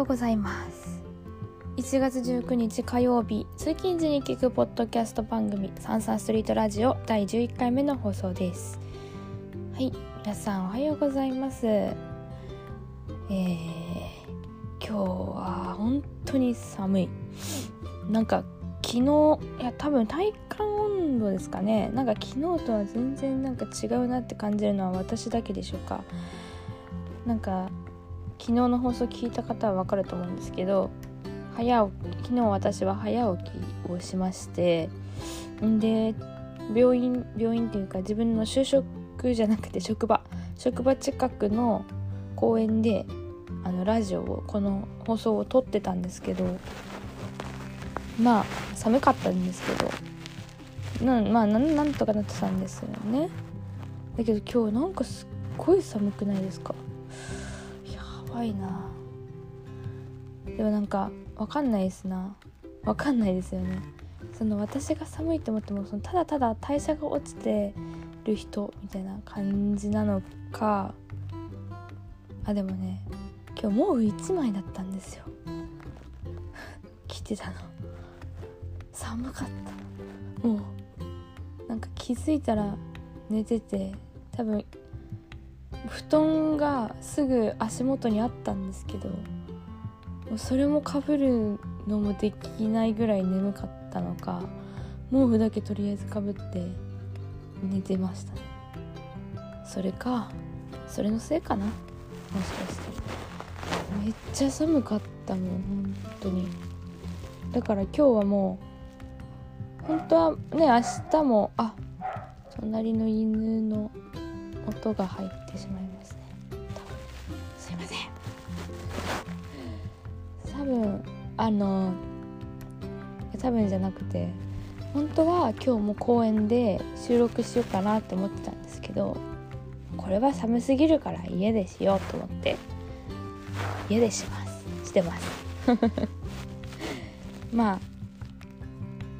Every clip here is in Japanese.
ようございます。1月19日火曜日通勤時に聞くポッドキャスト番組サンサンストリートラジオ第11回目の放送です。はい皆さんおはようございます。えー、今日は本当に寒い。なんか昨日いや多分体感温度ですかね。なんか昨日とは全然なんか違うなって感じるのは私だけでしょうか。なんか昨日の放送聞いた方は分かると思うんですけど早起き昨日私は早起きをしましてんで病院病院っていうか自分の就職じゃなくて職場職場近くの公園であのラジオをこの放送を撮ってたんですけどまあ寒かったんですけどなまあなんとかなってたんですよね。だけど今日なんかすっごい寒くないですか？ばいな。でもなんかわかんないですな。わかんないですよね。その私が寒いと思ってもそのただただ代謝が落ちてる人みたいな感じなのか。あでもね今日毛布1枚だったんですよ。着てたの。寒かった。もうなんか気づいたら寝てて多分布団がすぐ足元にあったんですけどそれもかぶるのもできないぐらい眠かったのか毛布だけとりあえずかぶって寝てましたね。それかそれのせいかな？もしかして。めっちゃ寒かったもん本当に。だから今日はもう本当はね明日もあ隣の犬の音が入ってしまいますね。すいません。多分あの多分じゃなくて本当は今日も公園で収録しようかなって思ってたんですけどこれは寒すぎるから家でしようと思って家でします。してます。まあ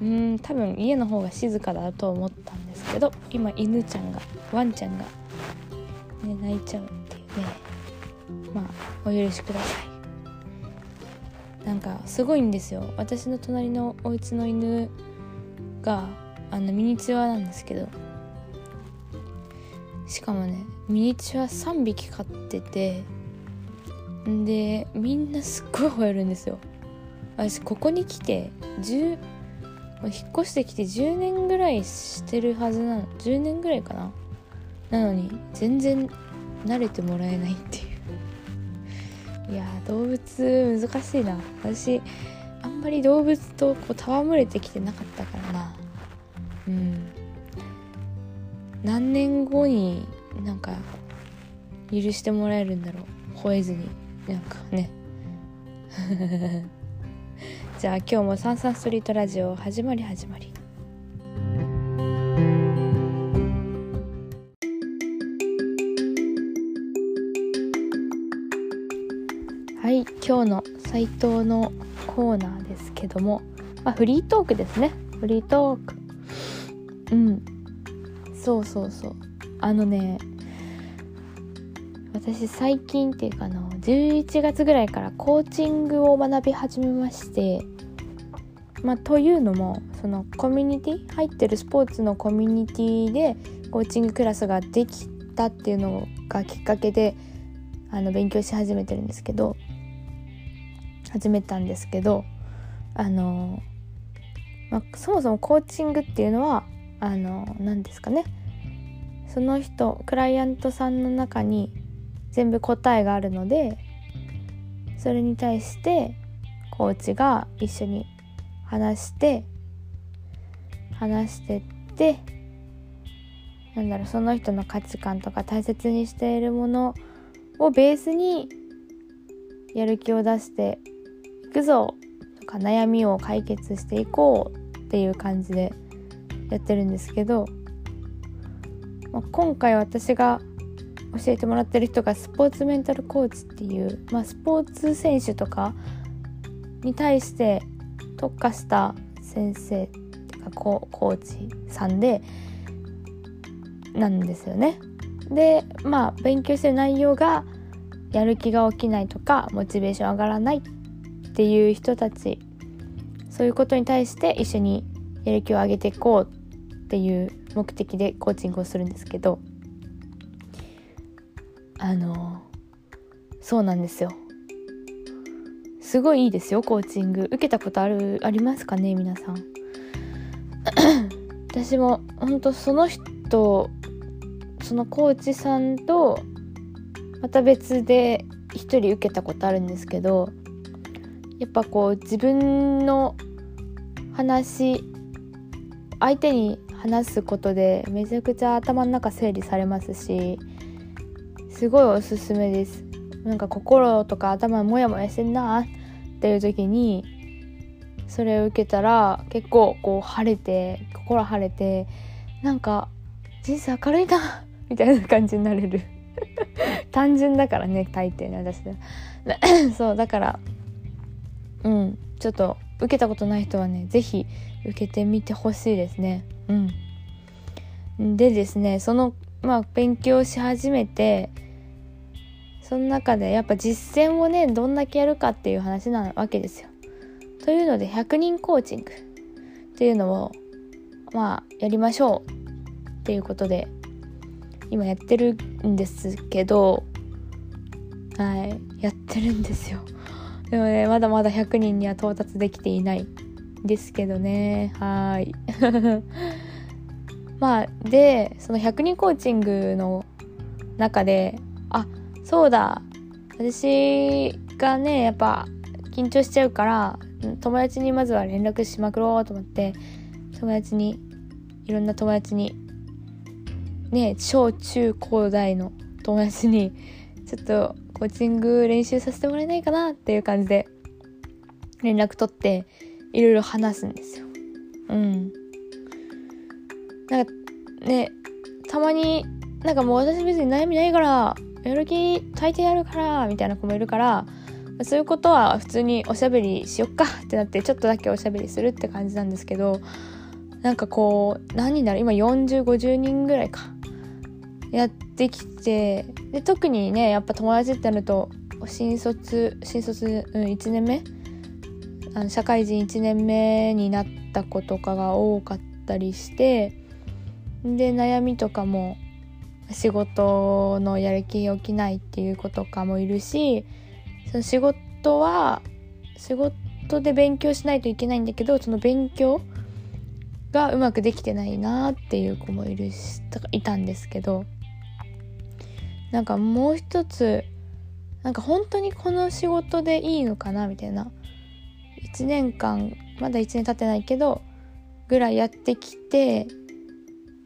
うん多分家の方が静かだと思ったんですけど今犬ちゃんがワンちゃんが、泣いちゃうっていうね。まあお許しください。なんかすごいんですよ。私の隣のお家の犬があのミニチュアなんですけど。しかもねミニチュア3匹飼っててんでみんなすっごい吠えるんですよ。私ここに来て10引っ越してきて10年ぐらいしてるはずなの10年ぐらいかな。なのに全然慣れてもらえないっていう。いや動物難しいな。私あんまり動物とこう戯れてきてなかったからな。うん。何年後になんか許してもらえるんだろう。吠えずに。なんかね。じゃあ今日も「サンサンストリートラジオ」始まり始まり。今日の斉藤のコーナーですけども、まあ、フリートークですね。フリートーク。うん。そうそうそう。あのね私最近っていうかの11月ぐらいからコーチングを学び始めましてまあというのもそのコミュニティ入ってるスポーツのコミュニティでコーチングクラスができたっていうのがきっかけであの勉強し始めてるんですけど始めたんですけどあの、まあ、そもそもコーチングっていうのはあの何ですかね。その人クライアントさんの中に全部答えがあるのでそれに対してコーチが一緒に話して話してってなんだろうその人の価値観とか大切にしているものをベースにやる気を出していくぞとか悩みを解決していこうっていう感じでやってるんですけど、まあ、今回私が教えてもらってる人がスポーツメンタルコーチっていう、まあ、スポーツ選手とかに対して特化した先生っていうかコーチさんでなんですよね。でまあ勉強してる内容がやる気が起きないとかモチベーション上がらないっていう人たちそういうことに対して一緒にやる気を上げていこうっていう目的でコーチングをするんですけどあのそうなんですよ。すごいいいですよコーチング。受けたことあるありますかね皆さん。私も本当その人そのコーチさんとまた別で一人受けたことあるんですけどやっぱこう自分の話相手に話すことでめちゃくちゃ頭の中整理されますしすごいおすすめです。なんか心とか頭モヤモヤしてんなっていう時にそれを受けたら結構こう晴れて心晴れてなんか人生明るいなみたいな感じになれる。単純だからね大抵ね私 そうだからうんちょっと受けたことない人はね是非受けてみてほしいですね。うん。でですねそのまあ勉強し始めてその中でやっぱ実践をねどんだけやるかっていう話なわけですよ。というので100人コーチングっていうのをまあやりましょうっていうことで今やってるんですけどはいやってるんですよ。でもねまだまだ100人には到達できていないですけどね。はい。まあでその100人コーチングの中であそうだ。私がねやっぱ緊張しちゃうから友達にまずは連絡しまくろうと思って友達にいろんな友達にね小中高大の友達にちょっとコーチング練習させてもらえないかなっていう感じで連絡取っていろいろ話すんですよ。うん。なんかねたまになんかもう私別に悩みないからやる気大抵やるからみたいな子もいるからそういうことは普通におしゃべりしよっかってなってちょっとだけおしゃべりするって感じなんですけどなんかこう何人だろう今4050人ぐらいかやってきてで特にねやっぱ友達ってなると新卒新卒、うん、1年目？あの社会人1年目になった子とかが多かったりしてで悩みとかも仕事のやる気起きないっていう子とかもいるしその仕事は仕事で勉強しないといけないんだけどその勉強がうまくできてないなっていう子もいるしいたんですけどなんかもう一つなんか本当にこの仕事でいいのかなみたいな。1年間まだ1年経ってないけどぐらいやってきて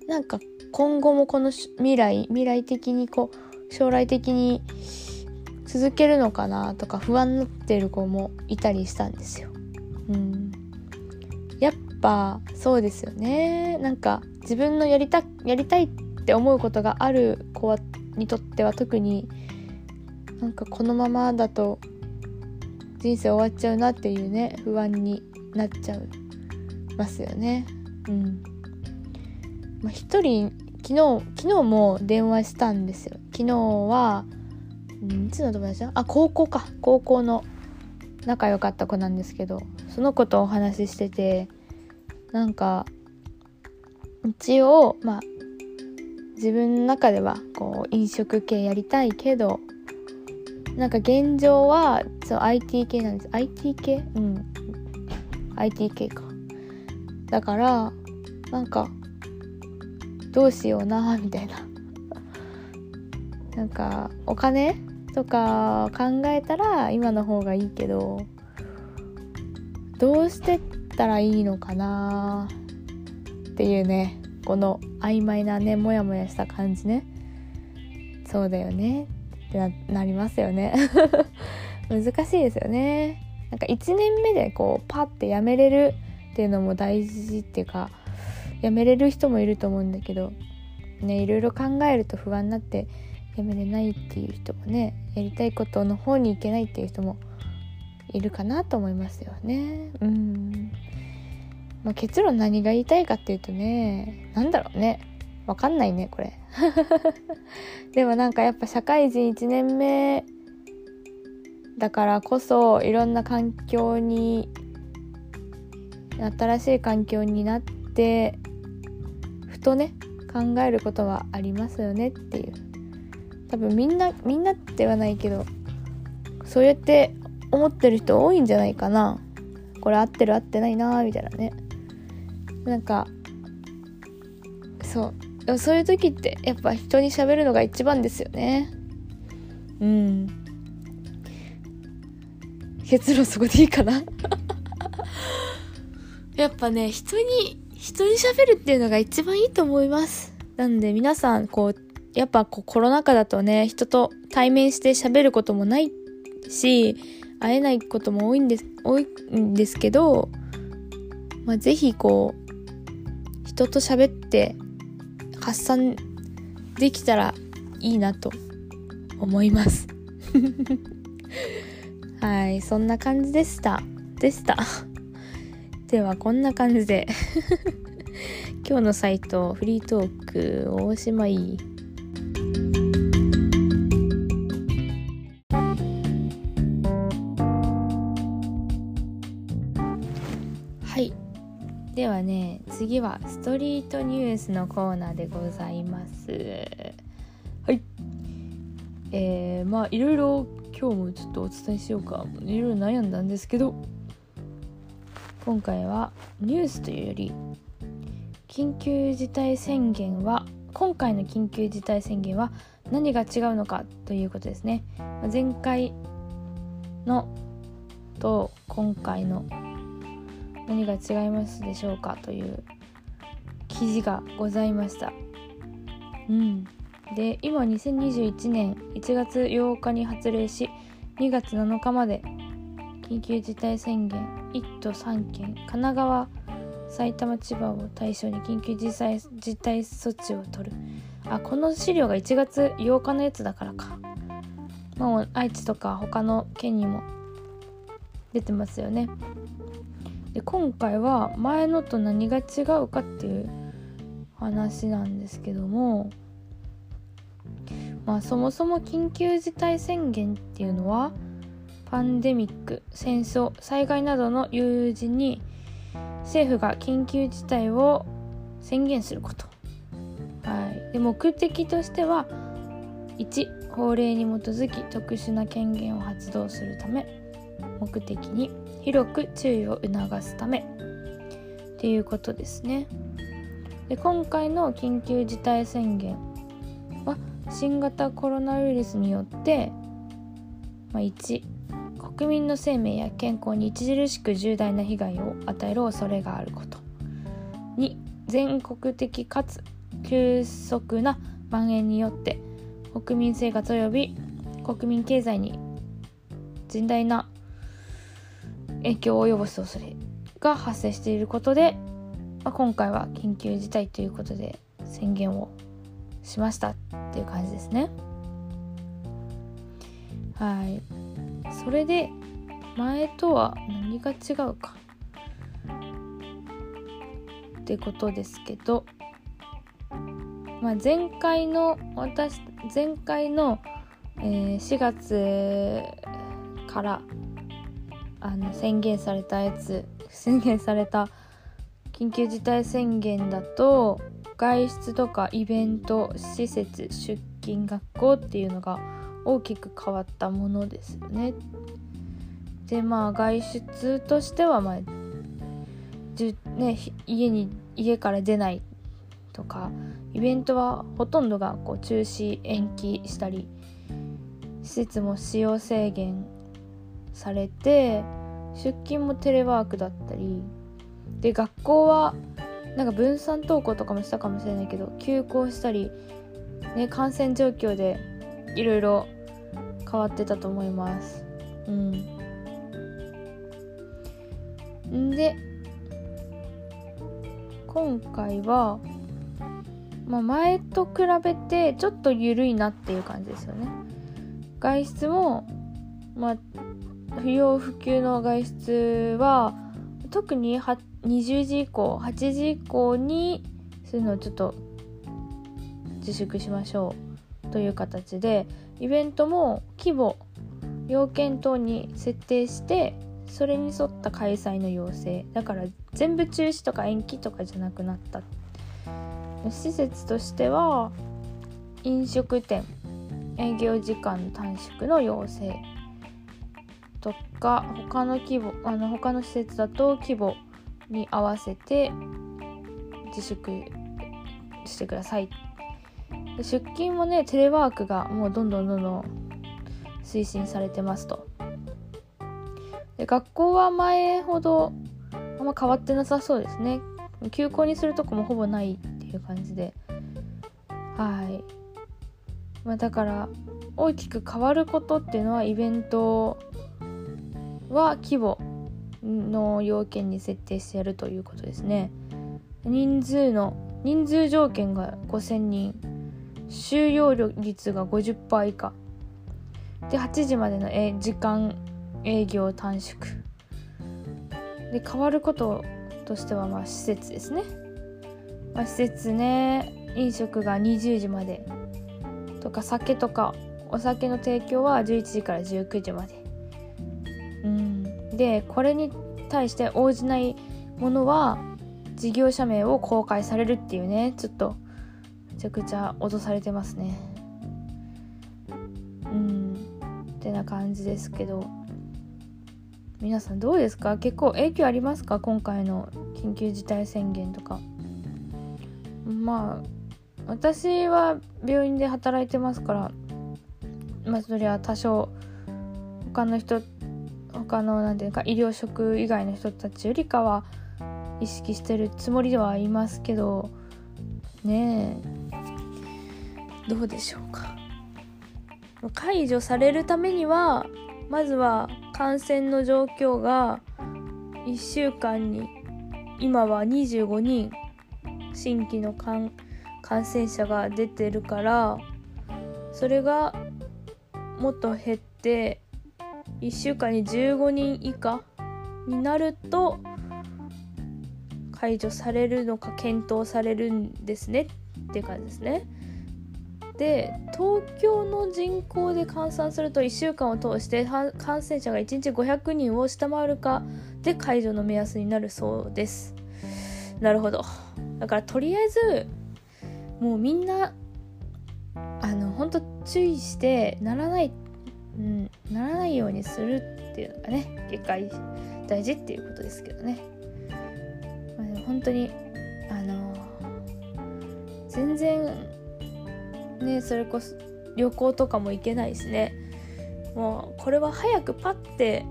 なんか今後もこの未来未来的にこう将来的に続けるのかなとか不安になってる子もいたりしたんですよ。うん、やっぱそうですよね。なんか自分のやりたやりたいって思うことがある子はにとっては特になんかこのままだと人生終わっちゃうなっていうね不安になっちゃいますよね。うん。まあ、一人昨日昨日も電話したんですよ。昨日はんいつの友達だ？あ高校か。高校の仲良かった子なんですけどその子とお話ししててなんか一応まあ自分の中ではこう飲食系やりたいけどなんか現状はそう IT 系なんです。IT 系？うん。IT 系か。だからなんかどうしようなみたいな。なんかお金？とか考えたら今の方がいいけどどうしてったらいいのかなっていうね。この曖昧なねモヤモヤした感じね。そうだよね。ってなりますよね。難しいですよね。なんか1年目でこうパッてやめれるっていうのも大事っていうかやめれる人もいると思うんだけどねいろいろ考えると不安になってやめれないっていう人もねやりたいことの方に行けないっていう人もいるかなと思いますよね。うん。まあ、結論何が言いたいかっていうとね何だろうね。わかんないねこれ。でもなんかやっぱ社会人1年目だからこそいろんな環境に新しい環境になってふとね考えることはありますよねっていう。多分みんなみんなではないけどそうやって思ってる人多いんじゃないかな。これ合ってる合ってないなみたいなね。なんかそう。そういう時ってやっぱ人に喋るのが一番ですよね。うん。結論そこでいいかな？やっぱね人に人に喋るっていうのが一番いいと思います。なんで皆さんこうやっぱこうコロナ禍だとね人と対面して喋ることもないし会えないことも多いんです多いんですけど、まあ、ぜひこう人と喋って発散できたらいいなと思います。はいそんな感じでした。でした。ではこんな感じで。今日のサイトフリートークおしまいい。ではね次はストリートニュースのコーナーでございます。はい。えー、まあいろいろ今日もちょっとお伝えしようか。いろいろ悩んだんですけど今回はニュースというより緊急事態宣言は今回の緊急事態宣言は何が違うのかということですね。前回のと今回の何が違いますでしょうかという記事がございました。うん。で今2021年1月8日に発令し2月7日まで緊急事態宣言1都3県神奈川埼玉千葉を対象に緊急事態事態措置を取る。あこの資料が1月8日のやつだからか。もう愛知とか他の県にも出てますよね。で今回は前のと何が違うかっていう話なんですけどもまあそもそも緊急事態宣言っていうのはパンデミック戦争災害などの有事に政府が緊急事態を宣言すること、はい、で目的としては1法令に基づき特殊な権限を発動するため。目的に広く注意を促すため。っていうことですね。で今回の緊急事態宣言は新型コロナウイルスによって、まあ、1国民の生命や健康に著しく重大な被害を与える恐れがあること。2全国的かつ急速な蔓延によって国民生活及び国民経済に甚大な影響を及ぼす恐れが発生していることで、まあ、今回は緊急事態ということで宣言をしましたっていう感じですね。はい。それで前とは何が違うか。ってことですけど、まあ、前回の私前回の、えー、4月からあの宣言されたやつ 宣言された緊急事態宣言だと外出とかイベント施設出勤学校っていうのが大きく変わったものですよね。でまあ外出としてはまあじね、家に家から出ないとかイベントはほとんどがこう中止延期したり施設も使用制限されて出勤もテレワークだったりで学校はなんか分散登校とかもしたかもしれないけど休校したり、ね、感染状況でいろいろ変わってたと思います。うん、で今回は、まあ、前と比べてちょっと緩いなっていう感じですよね。外出も、まあ、不要不急の外出は特に20時以降8時以降にするのをちょっと自粛しましょうという形でイベントも規模要件等に設定してそれに沿った開催の要請。だから全部中止とか延期とかじゃなくなった。施設としては飲食店営業時間短縮の要請。とか他の規模あの他の施設だと規模に合わせて自粛してください。出勤もねテレワークがもうどんどんどんどん推進されてますと。で学校は前ほどあんま変わってなさそうですね。休校にするとこもほぼないっていう感じで。はい。まあだから大きく変わることっていうのはイベントは規模の要件に設定してやるということですね。人数の人数条件が5000人収容率が50%以下。で8時までの時間営業短縮。で変わることとしてはまあ施設ですね、まあ、施設ね飲食が20時までとか酒とかお酒の提供は11時から19時まで。でこれに対して応じないものは事業者名を公開されるっていうねちょっとめちゃくちゃ脅されてますね。うん。ってな感じですけど。皆さんどうですか？結構影響ありますか？今回の緊急事態宣言とか。まあ私は病院で働いてますからまあそれは多少他の人他の何ていうか医療職以外の人たちよりかは意識してるつもりではいますけどねえ。どうでしょうか。解除されるためにはまずは感染の状況が1週間に今は25人新規の感染者が出てるからそれがもっと減って1週間に15人以下になると解除されるのか検討されるんですねって感じですね。で東京の人口で換算すると1週間を通して感染者が1日500人を下回るかで解除の目安になるそうです。なるほど。だからとりあえずもうみんなあの本当注意してならないうん、ならないようにするっていうのがね結果大事っていうことですけどね、まあ、でも本当にあの全然ねそれこそ旅行とかも行けないしね。もうこれは早くパッて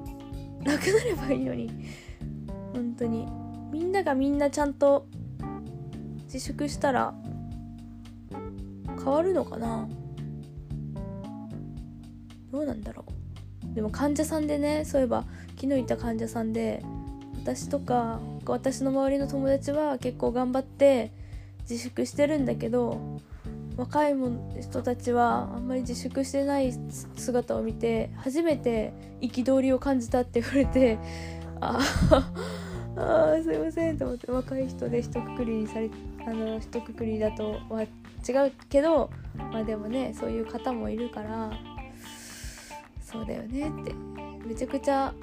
なくなればいいのに。本当に。みんながみんなちゃんと自粛したら変わるのかな。どうなんだろう。でも患者さんでねそういえば昨日いた患者さんで私とか私の周りの友達は結構頑張って自粛してるんだけど若い人たちはあんまり自粛してない姿を見て初めて憤りを感じたって言われてああすいませんと思って若い人で一括りにされあの一括りだとは違うけどまあでもねそういう方もいるからそうだよねって。めちゃくちゃ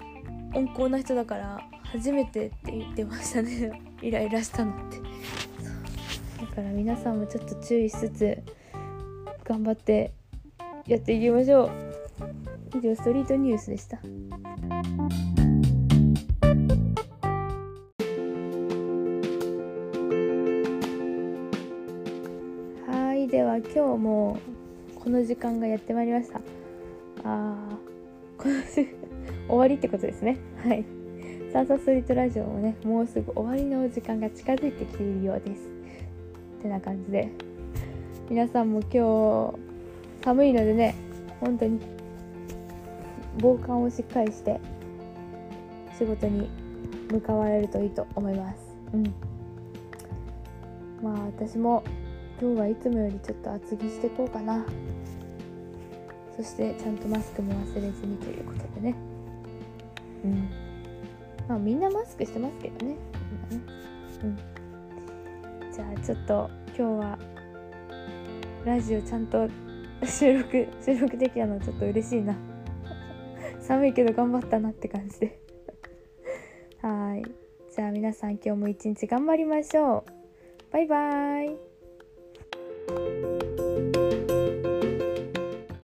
温厚な人だから初めてって言ってましたね。イライラしたのって。だから皆さんもちょっと注意しつつ頑張ってやっていきましょう。以上ストリートニュースでした。はいでは今日もこの時間がやってまいりました。あこの 終わりってことですね。はい。サーサストリートラジオもねもうすぐ終わりの時間が近づいてきているようです。ってな感じで。皆さんも今日寒いのでね本当に防寒をしっかりして仕事に向かわれるといいと思います。うん。まあ私も今日はいつもよりちょっと厚着してこうかな。そしてちゃんとマスクも忘れずにということでね。うん。まあみんなマスクしてますけどね。ねうん。じゃあちょっと今日はラジオちゃんと収録収録できたのちょっと嬉しいな。寒いけど頑張ったなって感じで。はい。じゃあ皆さん今日も一日頑張りましょう。バイバーイ。